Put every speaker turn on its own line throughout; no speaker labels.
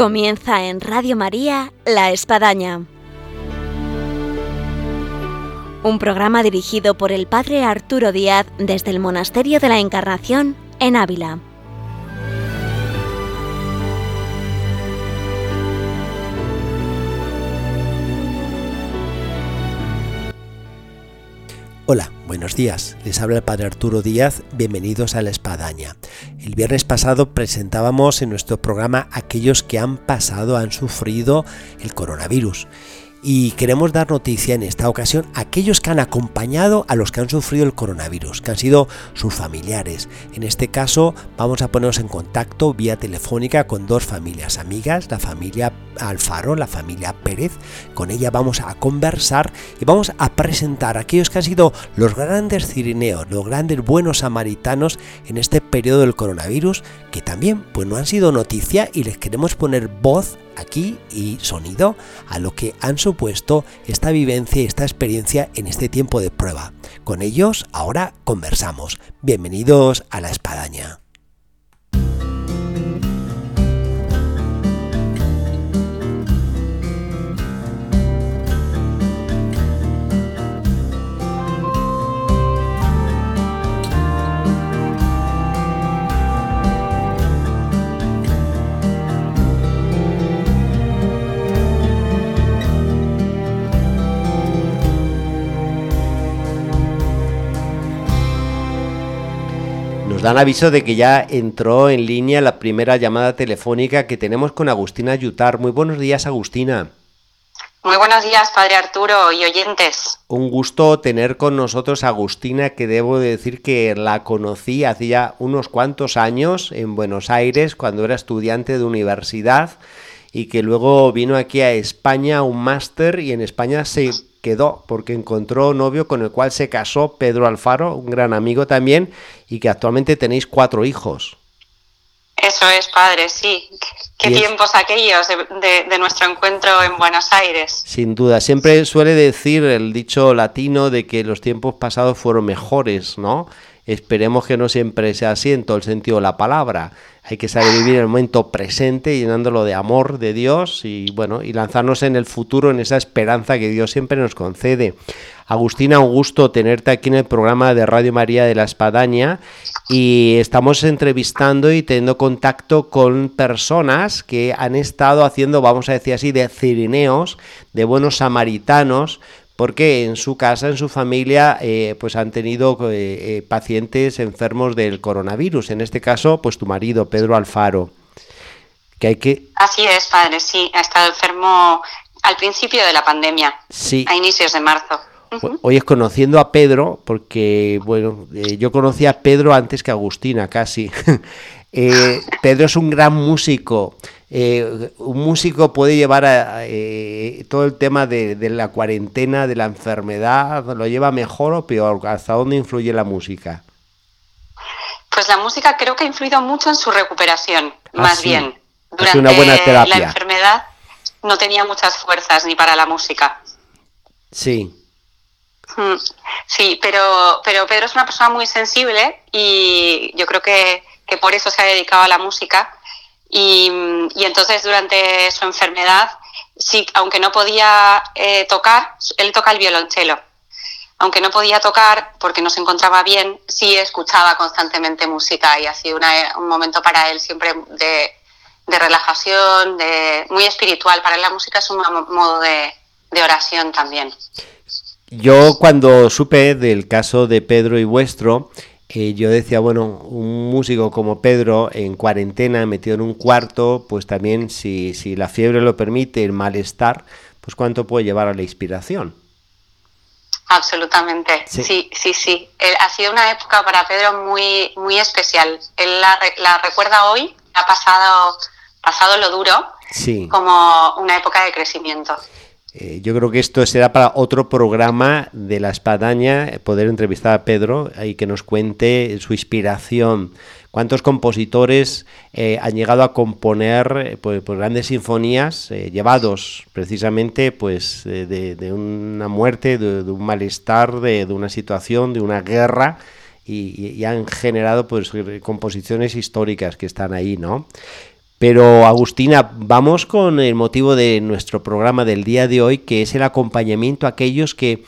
Comienza en Radio María La Espadaña. Un programa dirigido por el Padre Arturo Díaz desde el Monasterio de la Encarnación en Ávila.
Hola, buenos días. Les habla el Padre Arturo Díaz. Bienvenidos a La Espadaña. El viernes pasado presentábamos en nuestro programa aquellos que han pasado, han sufrido el coronavirus y queremos dar noticia en esta ocasión a aquellos que han acompañado a los que han sufrido el coronavirus, que han sido sus familiares. En este caso vamos a ponernos en contacto vía telefónica con dos familias amigas, la familia Alfaro, la familia Pérez. Con ella vamos a conversar y vamos a presentar a aquellos que han sido los grandes cirineos, los grandes buenos samaritanos en este periodo del coronavirus, que también pues no han sido noticia y les queremos poner voz aquí y sonido a lo que han supuesto esta vivencia y esta experiencia en este tiempo de prueba. Con ellos ahora conversamos. Bienvenidos a la espadaña. Dan aviso de que ya entró en línea la primera llamada telefónica que tenemos con Agustina Yutar. Muy buenos días, Agustina.
Muy buenos días, Padre Arturo y oyentes.
Un gusto tener con nosotros a Agustina, que debo decir que la conocí hacía unos cuantos años en Buenos Aires, cuando era estudiante de universidad, y que luego vino aquí a España a un máster y en España se quedó porque encontró novio con el cual se casó Pedro Alfaro, un gran amigo también, y que actualmente tenéis cuatro hijos.
Eso es, padre, sí. Qué tiempos aquellos de, de, nuestro encuentro en Buenos Aires.
Sin duda, siempre suele decir el dicho latino de que los tiempos pasados fueron mejores, ¿no? Esperemos que no siempre sea así en todo el sentido de la palabra. Hay que saber vivir el momento presente, llenándolo de amor de Dios y bueno, y lanzarnos en el futuro en esa esperanza que Dios siempre nos concede. Agustina, un gusto tenerte aquí en el programa de Radio María de la Espadaña y estamos entrevistando y teniendo contacto con personas que han estado haciendo, vamos a decir así, de cirineos, de buenos samaritanos, porque en su casa, en su familia, eh, pues han tenido eh, eh, pacientes enfermos del coronavirus. En este caso, pues tu marido, Pedro Alfaro. Que hay que...
Así es, padre, sí. Ha estado enfermo al principio de la pandemia.
Sí.
A inicios de marzo.
Hoy es conociendo a Pedro, porque bueno, yo conocí a Pedro antes que a Agustina, casi. Pedro es un gran músico, eh, un músico puede llevar a, eh, todo el tema de, la cuarentena, de la enfermedad, ¿lo lleva mejor o peor? ¿Hasta dónde influye la música?
Pues la música creo que ha influido mucho en su recuperación, ah, más bien.
Durante una buena terapia.
la enfermedad no tenía muchas fuerzas ni para la música.
Sí.
Mm, sí, pero, pero Pedro es una persona muy sensible y yo creo que, que por eso se ha dedicado a la música y, entonces durante su enfermedad, sí, aunque no podía eh, tocar, él toca el violonchelo. Aunque no podía tocar porque no se encontraba bien, sí escuchaba constantemente música y ha sido un momento para él siempre de, relajación, de, muy espiritual. Para él la música es un modo de, de oración también.
Yo cuando supe del caso de Pedro y vuestro, yo decía, bueno, un músico como Pedro en cuarentena, metido en un cuarto, pues también si, si la fiebre lo permite, el malestar, pues cuánto puede llevar a la inspiración.
Absolutamente, sí, sí, sí. ha sido una época para Pedro muy, muy especial. Él la, la recuerda hoy, ha pasado, pasado lo duro, como una época de crecimiento.
Eh, yo creo que esto será para otro programa de la espadaña, poder entrevistar a Pedro y que nos cuente su inspiración. ¿Cuántos compositores eh, han llegado a componer pues, pues grandes sinfonías eh, llevados precisamente pues, de, una muerte, de, un malestar, de, una situación, de una guerra? Y, y, han generado pues composiciones históricas que están ahí, ¿no? Pero Agustina, vamos con el motivo de nuestro programa del día de hoy, que es el acompañamiento a aquellos que,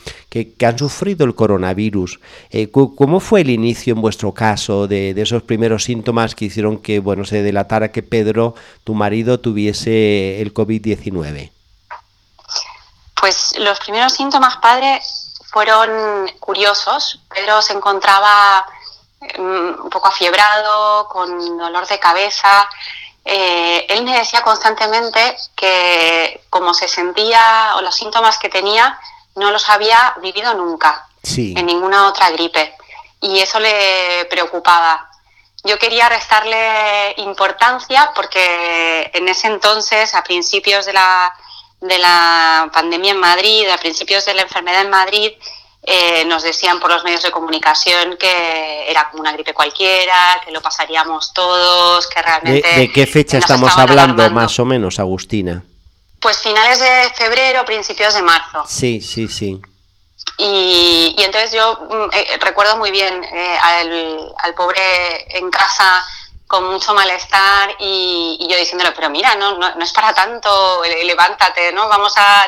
han sufrido el coronavirus. Eh, ¿Cómo fue el inicio en vuestro caso de, de, esos primeros síntomas que hicieron que bueno se delatara que Pedro, tu marido, tuviese el COVID-19?
Pues los primeros síntomas, padre, fueron curiosos. Pedro se encontraba mm, un poco afiebrado, con dolor de cabeza eh, él me decía constantemente que como se sentía o los síntomas que tenía no los había vivido nunca en ninguna otra gripe y eso le preocupaba. Yo quería restarle importancia porque en ese entonces, a principios de la, de la pandemia en Madrid, a principios de la enfermedad en Madrid, eh, nos decían por los medios de comunicación que era como una gripe cualquiera, que lo pasaríamos todos, que realmente...
¿De, qué fecha estamos hablando más o menos, Agustina?
Pues finales de febrero, principios de marzo.
Sí, sí, sí.
Y, entonces yo mm, eh, recuerdo muy bien eh, al, al, pobre en casa con mucho malestar y, yo diciéndole, pero mira, no, no, no, es para tanto, levántate, ¿no? Vamos a,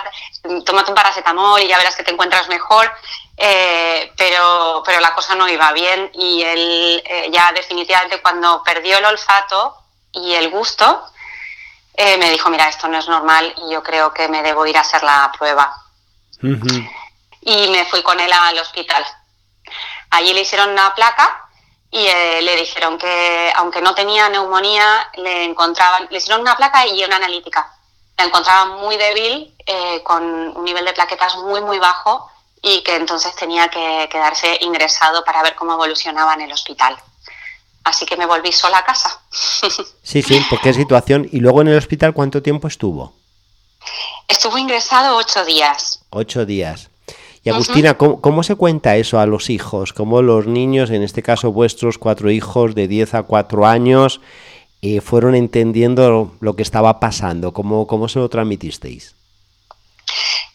tómate un paracetamol y ya verás que te encuentras mejor. Eh, pero, pero la cosa no iba bien y él eh, ya definitivamente cuando perdió el olfato y el gusto, eh, me dijo, mira, esto no es normal y yo creo que me debo ir a hacer la prueba. Y me fui con él al hospital. Allí le hicieron una placa y le dijeron que aunque no tenía neumonía, le encontraban, le hicieron una placa y una analítica. La encontraban muy débil, con un nivel de plaquetas muy, muy bajo y que entonces tenía que quedarse ingresado para ver cómo evolucionaba en el hospital. Así que me volví sola a casa.
Sí, sí, porque qué situación. ¿Y luego en el hospital cuánto tiempo estuvo?
Estuvo ingresado ocho días.
Ocho días. Y Agustina, ¿cómo, se cuenta eso a los hijos? ¿Cómo los niños, en este caso vuestros cuatro hijos de 10 a 4 años, eh, fueron entendiendo lo que estaba pasando? ¿Cómo, cómo se lo transmitisteis?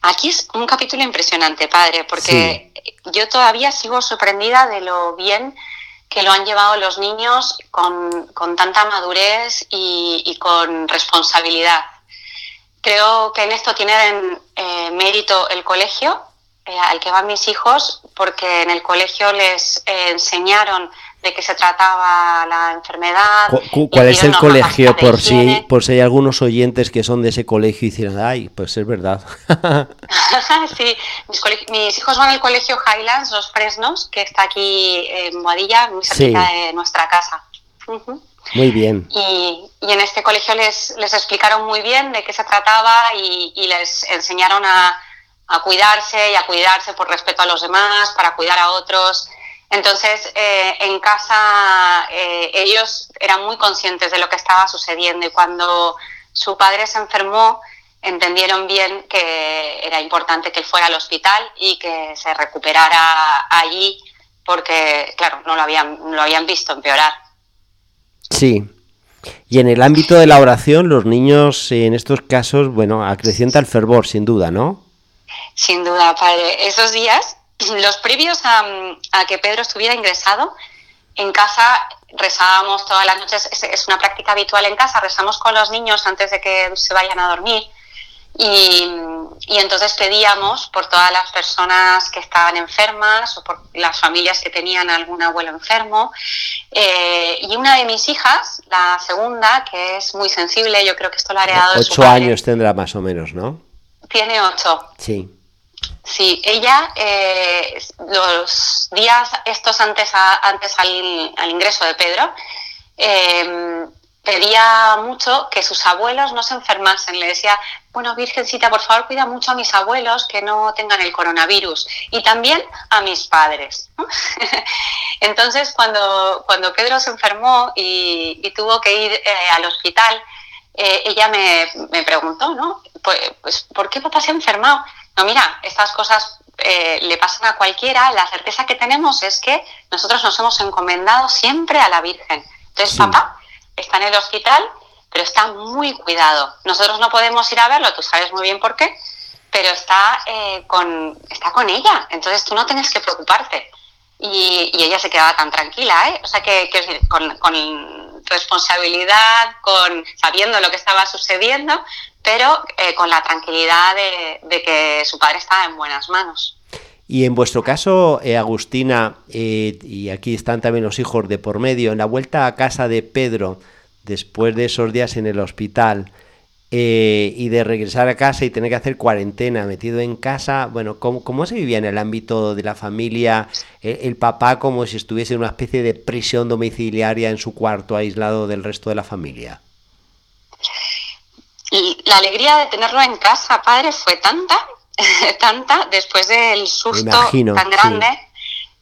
Aquí es un capítulo impresionante, padre, porque yo todavía sigo sorprendida de lo bien que lo han llevado los niños con, tanta madurez y, con responsabilidad. Creo que en esto tienen eh, mérito el colegio eh, al que van mis hijos, porque en el colegio les eh, enseñaron de qué se trataba la enfermedad.
¿Cuál es el colegio? Por si, por si hay algunos oyentes que son de ese colegio y dicen, ay, pues es verdad.
sí, mis, hijos van al colegio Highlands, Los Fresnos, que está aquí en Boadilla, muy cerca de nuestra casa.
Muy bien.
Y, y, en este colegio les, les explicaron muy bien de qué se trataba y, y les enseñaron a, a cuidarse y a cuidarse por respeto a los demás, para cuidar a otros entonces, eh, en casa eh, ellos eran muy conscientes de lo que estaba sucediendo y cuando su padre se enfermó, entendieron bien que era importante que él fuera al hospital y que se recuperara allí porque, claro, no lo habían, lo habían visto empeorar.
Sí. Y en el ámbito de la oración, los niños en estos casos, bueno, acrecienta el fervor, sin duda, ¿no?
Sin duda, padre. Esos días los previos a, que Pedro estuviera ingresado, en casa rezábamos todas las noches, es, una práctica habitual en casa, rezamos con los niños antes de que se vayan a dormir. Y, entonces pedíamos por todas las personas que estaban enfermas o por las familias que tenían algún abuelo enfermo. Eh, y una de mis hijas, la segunda, que es muy sensible, yo creo que esto lo ha heredado.
Ocho años tendrá más o menos, ¿no?
Tiene ocho.
Sí.
Sí, ella eh, los días estos antes, antes al, ingreso de Pedro em, pedía mucho que sus abuelos no se enfermasen. Le decía, bueno, Virgencita, por favor, cuida mucho a mis abuelos que no tengan el coronavirus y también a mis padres. Entonces, cuando, cuando Pedro se enfermó y, tuvo que ir eh, al hospital, eh, ella me, me, preguntó, ¿no? Pues, pues, ¿por qué papá se ha enfermado? No, mira, estas cosas eh, le pasan a cualquiera. La certeza que tenemos es que nosotros nos hemos encomendado siempre a la Virgen. Entonces, papá está en el hospital, pero está muy cuidado. Nosotros no podemos ir a verlo, tú sabes muy bien por qué, pero está, eh, con, está con ella. Entonces, tú no tienes que preocuparte. Y, ella se quedaba tan tranquila, ¿eh? O sea, que, con, responsabilidad, con sabiendo lo que estaba sucediendo, pero eh, con la tranquilidad de, que su padre estaba en buenas manos.
Y en vuestro caso, eh, Agustina, eh, y aquí están también los hijos de por medio, en la vuelta a casa de Pedro, después de esos días en el hospital, y de regresar a casa y tener que hacer cuarentena metido en casa, bueno, ¿cómo, cómo se vivía en el ámbito de la familia? el papá como si estuviese en una especie de prisión domiciliaria en su cuarto, aislado del resto de la familia
la alegría de tenerlo en casa, padre, fue tanta, tanta, después del susto tan grande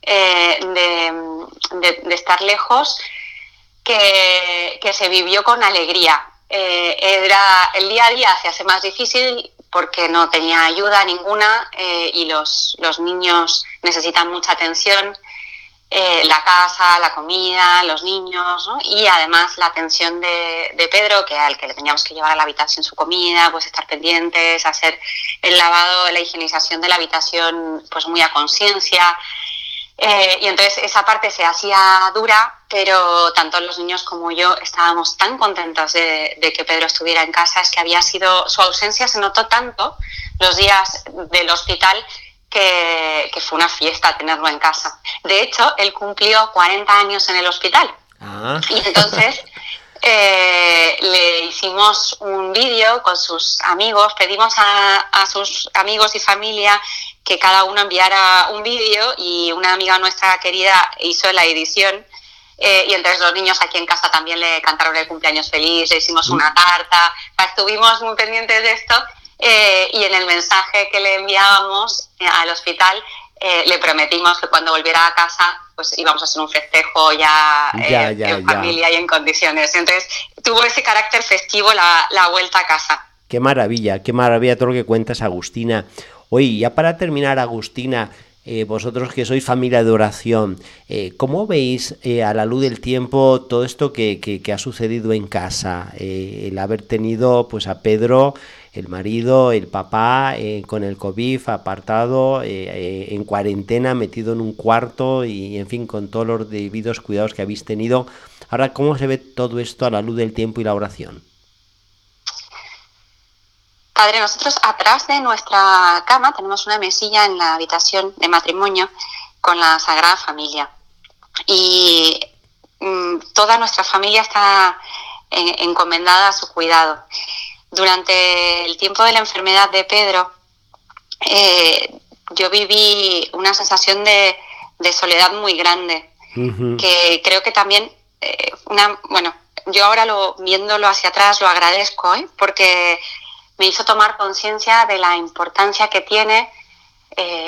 eh, de, estar lejos, que, se vivió con alegría. Eh, era el día a día se hace más difícil porque no tenía ayuda ninguna eh, y los, los niños necesitan mucha atención eh, la casa, la comida, los niños, y además la atención de, Pedro, que al que le teníamos que llevar a la habitación su comida, pues estar pendientes, hacer el lavado, la higienización de la habitación, pues muy a conciencia. Eh, y entonces esa parte se hacía dura, pero tanto los niños como yo estábamos tan contentos de, de, que Pedro estuviera en casa, es que había sido, su ausencia se notó tanto los días del hospital que, fue una fiesta tenerlo en casa. De hecho, él cumplió 40 años en el hospital. Ah. Y entonces eh, le hicimos un vídeo con sus amigos, pedimos a, sus amigos y familia que cada uno enviara un vídeo y una amiga nuestra querida hizo la edición. Eh, y entonces los niños aquí en casa también le cantaron el cumpleaños feliz, le hicimos una tarta, estuvimos muy pendientes de esto eh, y en el mensaje que le enviábamos eh, al hospital eh, le prometimos que cuando volviera a casa pues íbamos a hacer un festejo ya, en familia y en condiciones. Entonces tuvo ese carácter festivo la, la, vuelta a casa.
Qué maravilla, qué maravilla todo lo que cuentas, Agustina. Oye, ya para terminar, Agustina, vosotros que sois familia de oración, ¿cómo veis a la luz del tiempo todo esto que, que, ha sucedido en casa? el haber tenido pues a Pedro el marido, el papá eh, con el COVID apartado, eh, eh, en cuarentena, metido en un cuarto y en fin, con todos los debidos cuidados que habéis tenido. Ahora, ¿cómo se ve todo esto a la luz del tiempo y la oración?
Padre, nosotros atrás de nuestra cama tenemos una mesilla en la habitación de matrimonio con la Sagrada Familia. Y mm, toda nuestra familia está encomendada a su cuidado durante el tiempo de la enfermedad de Pedro, eh, yo viví una sensación de, soledad muy grande, que creo que también, eh, una, bueno, yo ahora lo, viéndolo hacia atrás lo agradezco, ¿eh? porque me hizo tomar conciencia de la importancia que tiene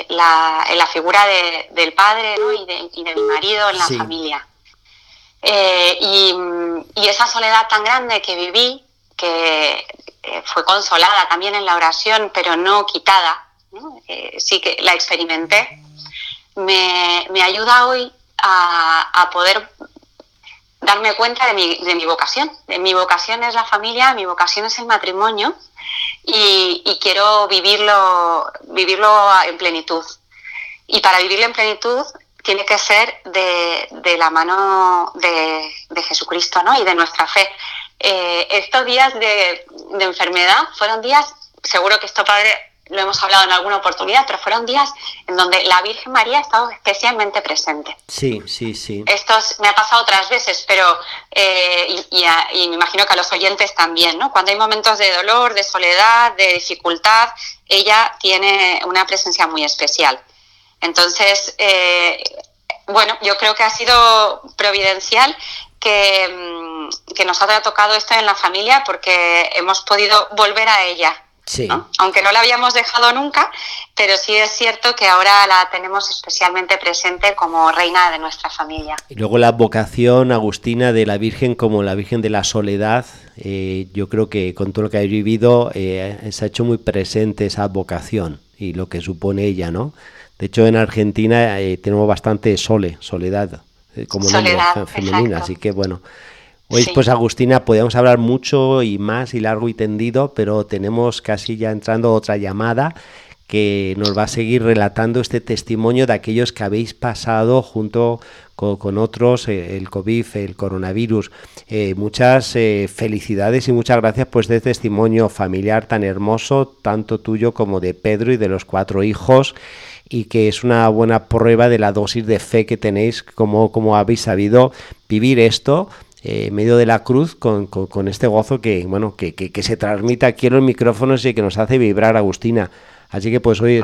la, la, figura del padre y, de, mi marido en la familia. y, y, esa soledad tan grande que viví, que eh, fue consolada también en la oración, pero no quitada, eh, sí que la experimenté, me, ayuda hoy a, poder darme cuenta de mi, de mi, vocación. Mi vocación es la familia, mi vocación es el matrimonio y, quiero vivirlo, vivirlo en plenitud. Y para vivirlo en plenitud tiene que ser de, la mano de, de, Jesucristo ¿no? y de nuestra fe. Eh, estos días de, enfermedad fueron días, seguro que esto padre lo hemos hablado en alguna oportunidad, pero fueron días en donde la Virgen María ha estado especialmente presente.
Sí, sí, sí.
Esto me ha pasado otras veces, pero eh, y, me imagino que a los oyentes también, ¿no? Cuando hay momentos de dolor, de soledad, de dificultad, ella tiene una presencia muy especial. Entonces, eh, bueno, yo creo que ha sido providencial Mm, que, nos haya tocado esto en la familia porque hemos podido volver a ella. Aunque no la habíamos dejado nunca, pero sí es cierto que ahora la tenemos especialmente presente como reina de nuestra familia.
Y luego la vocación agustina de la Virgen como la Virgen de la Soledad, eh, yo creo que con todo lo que ha vivido eh, se ha hecho muy presente esa vocación y lo que supone ella, ¿no? De hecho, en Argentina eh, tenemos bastante sole, soledad. Eh, como nombre femenina. Así que bueno. Hoy, pues Agustina, podríamos hablar mucho y más y largo y tendido, pero tenemos casi ya entrando otra llamada que nos va a seguir relatando este testimonio de aquellos que habéis pasado junto con, otros eh, el COVID, el coronavirus. Eh, muchas eh, felicidades y muchas gracias por este testimonio familiar tan hermoso, tanto tuyo como de Pedro y de los cuatro hijos y que es una buena prueba de la dosis de fe que tenéis, como, como habéis sabido vivir esto en medio de la cruz con, con, este gozo que, bueno, que, que, que, se transmite aquí en los micrófonos y que nos hace vibrar, Agustina. Así que pues hoy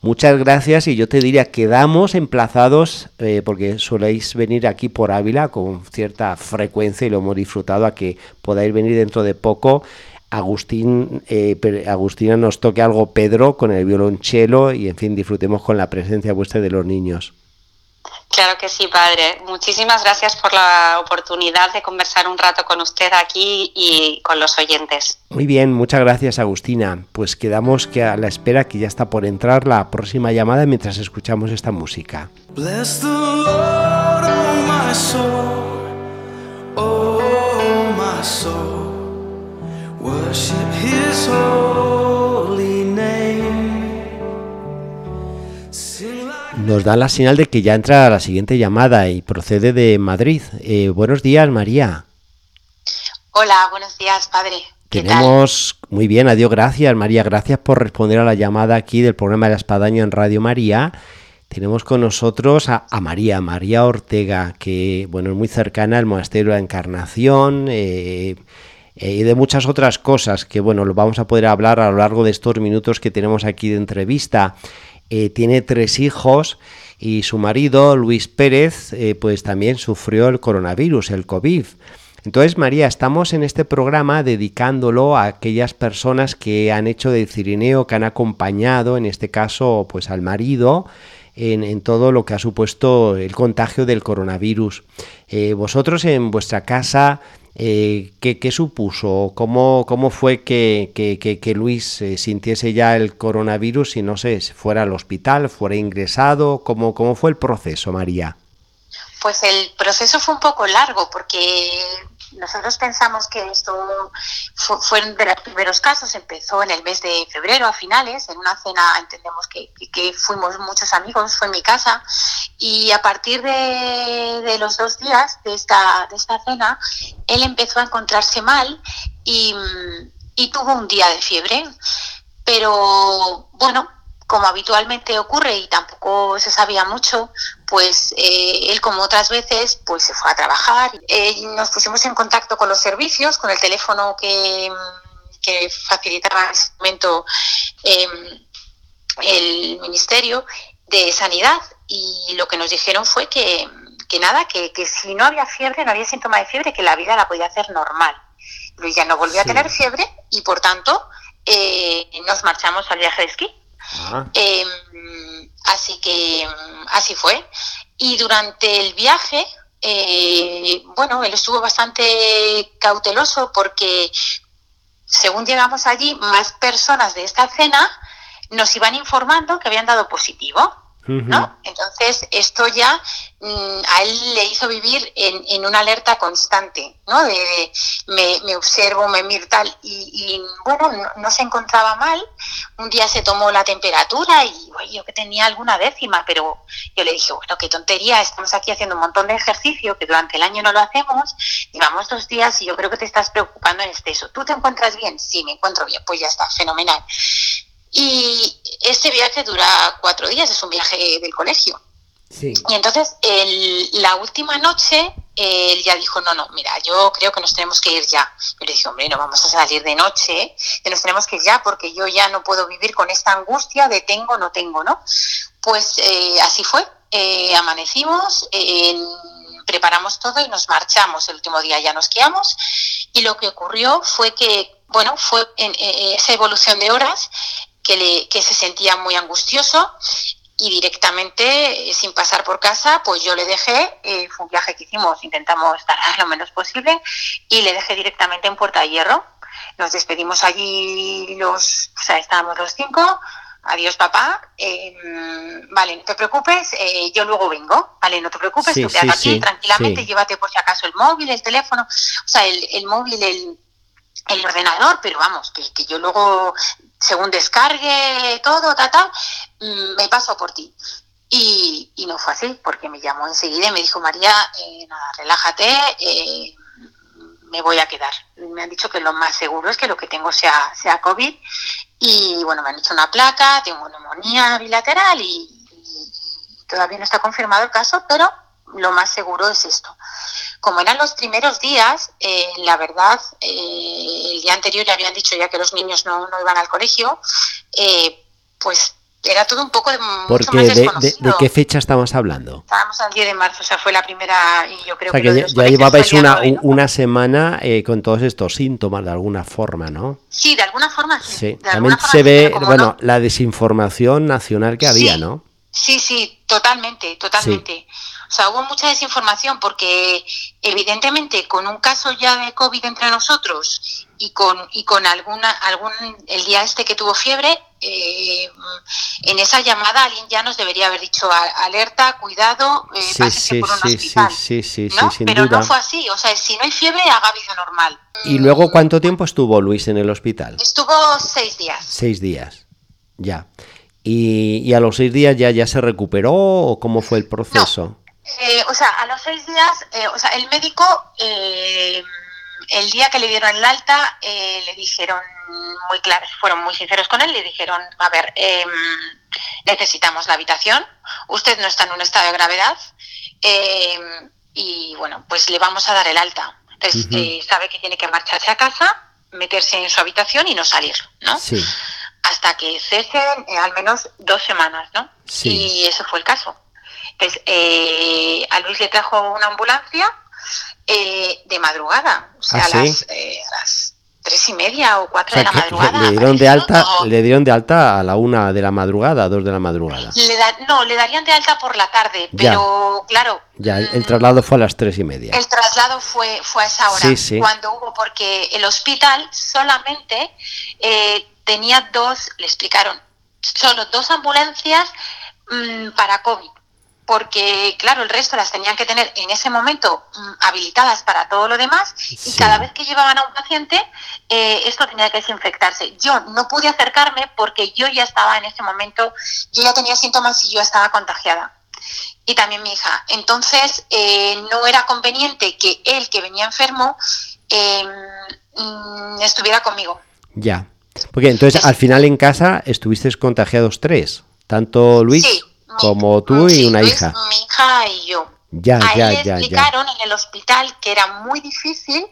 muchas gracias y yo te diría, quedamos emplazados, eh, porque soléis venir aquí por Ávila con cierta frecuencia y lo hemos disfrutado a que podáis venir dentro de poco. Agustín, eh, Agustina nos toque algo Pedro con el violonchelo y en fin disfrutemos con la presencia vuestra de los niños.
Claro que sí, padre. Muchísimas gracias por la oportunidad de conversar un rato con usted aquí y con los oyentes.
Muy bien, muchas gracias Agustina. Pues quedamos que a la espera que ya está por entrar la próxima llamada mientras escuchamos esta música. Bless the Lord, oh my soul, oh my soul, nos da la señal de que ya entra la siguiente llamada y procede de Madrid. Eh, buenos días, María.
Hola, buenos días, padre.
Tenemos, muy bien, adiós, gracias, María, gracias por responder a la llamada aquí del programa de la Espadaña en Radio María. Tenemos con nosotros a, María, María Ortega, que bueno, es muy cercana al Monasterio de la Encarnación eh, eh, y de muchas otras cosas que bueno, lo vamos a poder hablar a lo largo de estos minutos que tenemos aquí de entrevista. Eh, tiene tres hijos y su marido, Luis Pérez, eh, pues también sufrió el coronavirus, el COVID. Entonces, María, estamos en este programa dedicándolo a aquellas personas que han hecho de cirineo, que han acompañado, en este caso, pues al marido, en, todo lo que ha supuesto el contagio del coronavirus. Eh, vosotros en vuestra casa eh, ¿qué, supuso? ¿Cómo, cómo fue que, que, Luis eh, sintiese ya el coronavirus y no sé, fuera al hospital, fuera ingresado? ¿Cómo, ¿Cómo fue el proceso, María?
Pues el proceso fue un poco largo porque nosotros pensamos que esto fue, de los primeros casos, empezó en el mes de febrero a finales, en una cena, entendemos que, fuimos muchos amigos, fue en mi casa, y a partir de, los dos días de esta, de esta cena, él empezó a encontrarse mal y tuvo un día de fiebre. Pero bueno, como habitualmente ocurre y tampoco se sabía mucho, pues eh, él como otras veces pues se fue a trabajar. Eh, nos pusimos en contacto con los servicios, con el teléfono que, que facilitaba en ese momento em, el Ministerio de Sanidad y lo que nos dijeron fue que, que nada, que, que, si no había fiebre, no había síntoma de fiebre, que la vida la podía hacer normal. Luis ya no volvió a tener fiebre y por tanto eh, nos marchamos al viaje de esquí Em, así que así fue. Y durante el viaje, eh, bueno, él estuvo bastante cauteloso porque según llegamos allí, más personas de esta cena nos iban informando que habían dado positivo. ¿No? Entonces, esto ya mm, a él le hizo vivir en, una alerta constante, ¿no? De, me, observo, me miro tal, y, bueno, no, se encontraba mal. Un día se tomó la temperatura y yo que tenía alguna décima, pero yo le dije, bueno, qué tontería, estamos aquí haciendo un montón de ejercicio que durante el año no lo hacemos, llevamos dos días y yo creo que te estás preocupando en exceso. ¿Tú te encuentras bien? Sí, me encuentro bien, pues ya está, fenomenal. Y este viaje dura cuatro días, es un viaje del colegio. Y entonces la última noche él ya dijo, no, no, mira, yo creo que nos tenemos que ir ya. Yo le dije, hombre, no vamos a salir de noche, que nos tenemos que ir ya porque yo ya no puedo vivir con esta angustia de tengo, no tengo, ¿no? Pues eh, así fue, eh, amanecimos, preparamos todo y nos marchamos. El último día ya nos quedamos y lo que ocurrió fue que, bueno, fue en esa evolución de horas que, se sentía muy angustioso y directamente, eh, sin pasar por casa, pues yo le dejé, eh, fue un viaje que hicimos, intentamos tardar lo menos posible, y le dejé directamente en Puerta de Hierro. Nos despedimos allí los, o sea, estábamos los cinco, adiós papá, em, vale, no te preocupes, eh, yo luego vengo, vale, no te preocupes, tú quédate aquí tranquilamente, llévate por si acaso el móvil, el teléfono, o sea, el, el móvil, el, el ordenador, pero vamos, que, yo luego, según descargue todo, ta, mm, me paso por ti. Y, y, no fue así, porque me llamó enseguida y me dijo, María, eh, nada, relájate, eh, me voy a quedar. Me han dicho que lo más seguro es que lo que tengo sea, sea COVID. Y bueno, me han hecho una placa, tengo neumonía bilateral y, todavía no está confirmado el caso, pero lo más seguro es esto. Como eran los primeros días, eh, la verdad, eh, el día anterior ya habían dicho ya que los niños no, no iban al colegio, eh, pues era todo un poco de
mucho más desconocido. De, qué fecha estamos hablando?
Estábamos al 10 de marzo, o sea, fue la primera y yo creo
o sea, que, que ya, llevabais una, una semana eh, con todos estos síntomas de alguna forma, ¿no?
Sí, de alguna forma sí.
sí. También se ve, bueno, la desinformación nacional que había, ¿no?
Sí, sí, totalmente, totalmente. O sea, hubo mucha desinformación porque evidentemente con un caso ya de COVID entre nosotros y con, y con alguna, algún, el día este que tuvo fiebre, eh, en esa llamada alguien ya nos debería haber dicho alerta, cuidado, eh, sí, sí, por un sí, hospital.
Sí, sí,
¿no?
sin
Pero
duda.
no fue así, o sea, si no hay fiebre, haga vida normal.
¿Y luego cuánto tiempo estuvo Luis en el hospital?
Estuvo seis días.
Seis días, ya. ¿Y, y a los seis días ya, ya se recuperó o cómo fue el proceso?
No. Eh, o sea, a los seis días, eh, o sea, el médico, eh, el día que le dieron el alta, eh, le dijeron muy claros, fueron muy sinceros con él, le dijeron, a ver, em, necesitamos la habitación, usted no está en un estado de gravedad em, y bueno, pues le vamos a dar el alta. Entonces, uh -huh. sabe que tiene que marcharse a casa, meterse en su habitación y no salir, ¿no?
Sí.
Hasta que cesen al menos dos semanas, ¿no?
Sí.
Y ese fue el caso. Entonces, eh, a Luis le trajo una ambulancia eh, de madrugada, o sea,
¿Ah,
a, las, eh, a, las, tres y media o cuatro
o sea,
de la madrugada.
Le dieron de alta, no, le dieron de alta a la una de la madrugada, a dos de la madrugada.
Le da, no, le darían de alta por la tarde, pero
ya.
claro.
Ya, el, el, traslado fue a las tres y media.
El traslado fue, fue a esa hora,
sí, sí.
cuando hubo, porque el hospital solamente eh, tenía dos, le explicaron, solo dos ambulancias mmm, para COVID porque claro, el resto las tenían que tener en ese momento mmm, habilitadas para todo lo demás y
Sí.
cada vez que llevaban a un paciente eh, esto tenía que desinfectarse. Yo no pude acercarme porque yo ya estaba en ese momento, yo ya tenía síntomas y yo estaba contagiada. Y también mi hija. Entonces eh, no era conveniente que él, que venía enfermo, eh, estuviera conmigo.
Ya. Porque entonces al final en casa estuvisteis contagiados tres, tanto Luis
Sí,
como tú y una hija.
Mi hija y yo.
Ya,
a
ya,
él le
ya, ya.
explicaron en el hospital que era muy difícil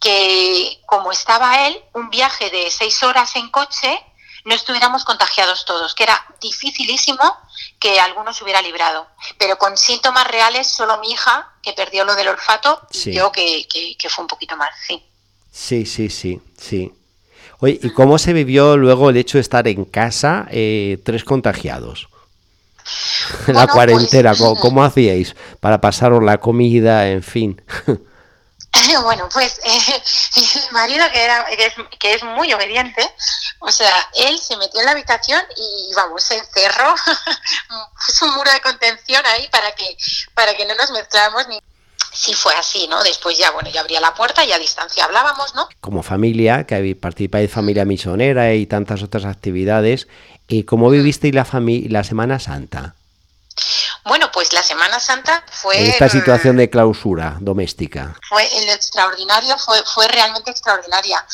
que, como estaba él, un viaje de seis horas en coche, no estuviéramos contagiados todos, que era dificilísimo que alguno se hubiera librado. Pero con síntomas reales, solo mi hija, que perdió lo del olfato,
Sí.
y yo, que, que, que fue un poquito más, sí.
Sí, sí, sí, sí. Oye, ¿y cómo se vivió luego el hecho de estar en casa eh, tres contagiados? En la
Bueno,
cuarentena,
pues,
¿cómo, cómo hacíais para pasaros la comida, en fin?
Bueno, pues eh, mi marido, que, era, que, es, que es muy obediente, o sea, él se metió en la habitación y, vamos, se encerró, puso un muro de contención ahí para que, para que no nos mezcláramos ni... Sí fue así, ¿no? Después ya, bueno, ya abría la puerta y a distancia hablábamos, ¿no?
Como familia, que de familia misionera y tantas otras actividades, eh, ¿cómo vivisteis la, la Semana Santa?
Bueno, pues la Semana Santa fue...
Esta
mm,
situación de clausura doméstica.
fue el extraordinario, fue, fue realmente extraordinaria.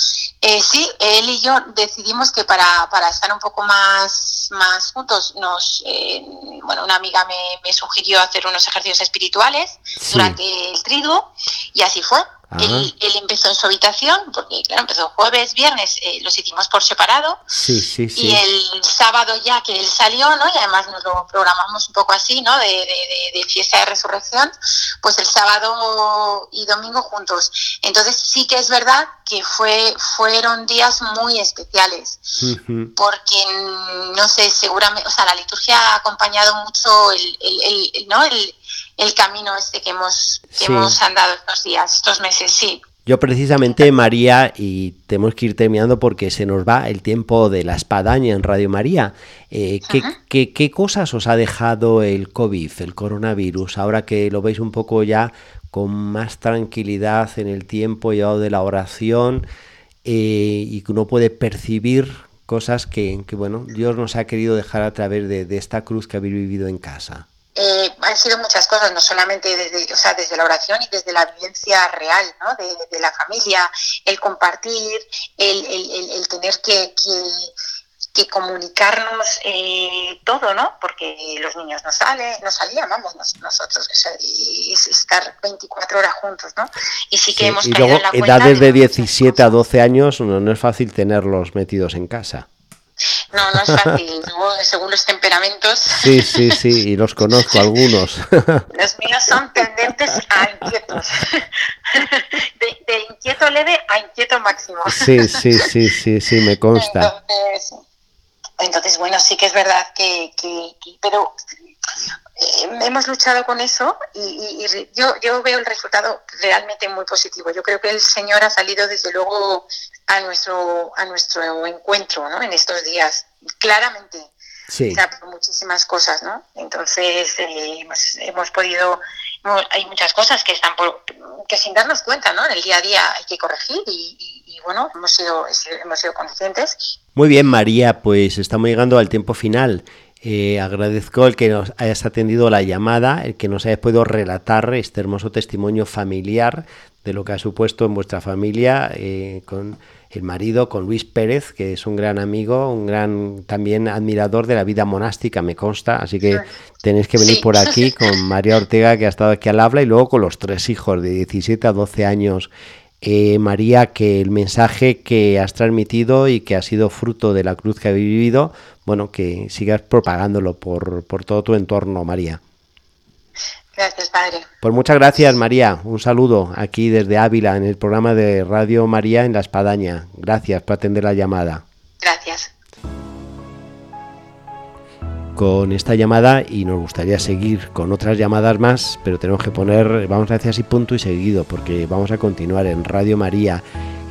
Eh, sí, él y yo decidimos que para, para estar un poco más, más juntos, nos, eh, bueno, una amiga me, me sugirió hacer unos ejercicios espirituales
Sí.
durante el triduo y así fue. Él, él empezó en su habitación, porque claro, empezó jueves, viernes, eh, los hicimos por separado,
Sí, sí, sí.
y el sábado ya que él salió, ¿no? Y además nos lo programamos un poco así, ¿no? De, de, de, de fiesta de resurrección, pues el sábado y domingo juntos. Entonces sí que es verdad que fue, fueron días muy especiales, porque no sé, seguramente, o sea, la liturgia ha acompañado mucho el, el, el- el- ¿no? El, el camino este que hemos, que
Sí.
hemos andado estos días, estos meses, sí.
Yo precisamente, María, y tenemos que ir terminando porque se nos va el tiempo de la espadaña en Radio María. eh, ¿qué, qué- qué cosas os ha dejado el COVID, el coronavirus, ahora que lo veis un poco ya con más tranquilidad en el tiempo llevado de la oración? eh, y que uno puede percibir cosas que, bueno, Dios nos ha querido dejar a través de, esta cruz que habéis vivido en casa.
Eh, han sido muchas cosas, no solamente desde, o sea, desde la oración y desde la vivencia real ¿no? de, la familia, el compartir, el, el, tener que, que comunicarnos eh, todo, ¿no? Porque los niños no salen, no salían, vamos, nosotros, es estar 24 horas juntos, ¿no?
Y sí que hemos y luego, edades de 17 a 12 años no, es fácil tenerlos metidos en casa.
No, no es fácil, según los temperamentos.
Sí, sí, sí, y los conozco algunos.
Los míos son tendentes a inquietos. De, inquieto leve a inquieto máximo.
Sí, sí, sí, sí, sí, me consta.
Entonces, bueno, sí que es verdad que, pero eh, hemos luchado con eso y, yo, yo veo el resultado realmente muy positivo. Yo creo que el Señor ha salido desde luego a nuestro, a nuestro encuentro ¿no? en estos días, claramente. Sí. muchísimas cosas, ¿no? Entonces eh, hemos, podido, hay muchas cosas que están por, que sin darnos cuenta, ¿no? En el día a día hay que corregir y, y bueno, hemos sido, hemos sido conscientes
muy bien, María, pues estamos llegando al tiempo final. Eh, agradezco el que nos hayas atendido la llamada, el que nos hayas podido relatar este hermoso testimonio familiar de lo que ha supuesto en vuestra familia eh, con el marido, con Luis Pérez, que es un gran amigo, un gran también admirador de la vida monástica, me consta. Así que tenéis que venir por aquí con María Ortega, que ha estado aquí al habla, y luego con los tres hijos de 17 a 12 años eh, María, que el mensaje que has transmitido y que ha sido fruto de la cruz que habéis vivido, bueno, que sigas propagándolo por, por todo tu entorno, María.
Gracias, Padre.
Pues muchas gracias, María. Un saludo aquí desde Ávila, en el programa de Radio María en La Espadaña. Gracias por atender la llamada.
Gracias
con esta llamada y nos gustaría seguir con otras llamadas más, pero tenemos que poner, vamos a decir así punto y seguido, porque vamos a continuar en Radio María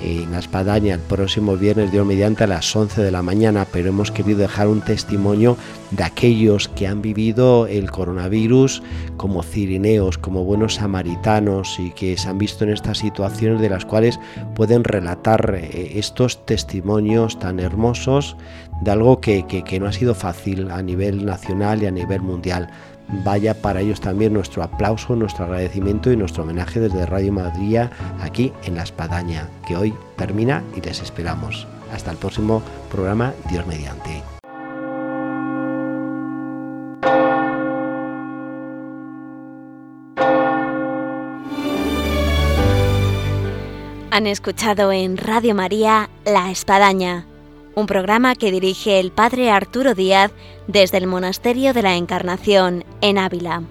en La Espadaña el próximo viernes, Dios mediante, a las 11 de la mañana, pero hemos querido dejar un testimonio de aquellos que han vivido el coronavirus como cirineos, como buenos samaritanos y que se han visto en estas situaciones de las cuales pueden relatar eh, estos testimonios tan hermosos de algo que, que no ha sido fácil a nivel nacional y a nivel mundial vaya para ellos también nuestro aplauso, nuestro agradecimiento y nuestro homenaje desde Radio Madrid aquí en La Espadaña, que hoy termina y les esperamos. Hasta el próximo programa, Dios mediante.
Han escuchado en Radio María La Espadaña un programa que dirige el padre Arturo Díaz desde el Monasterio de la Encarnación en Ávila.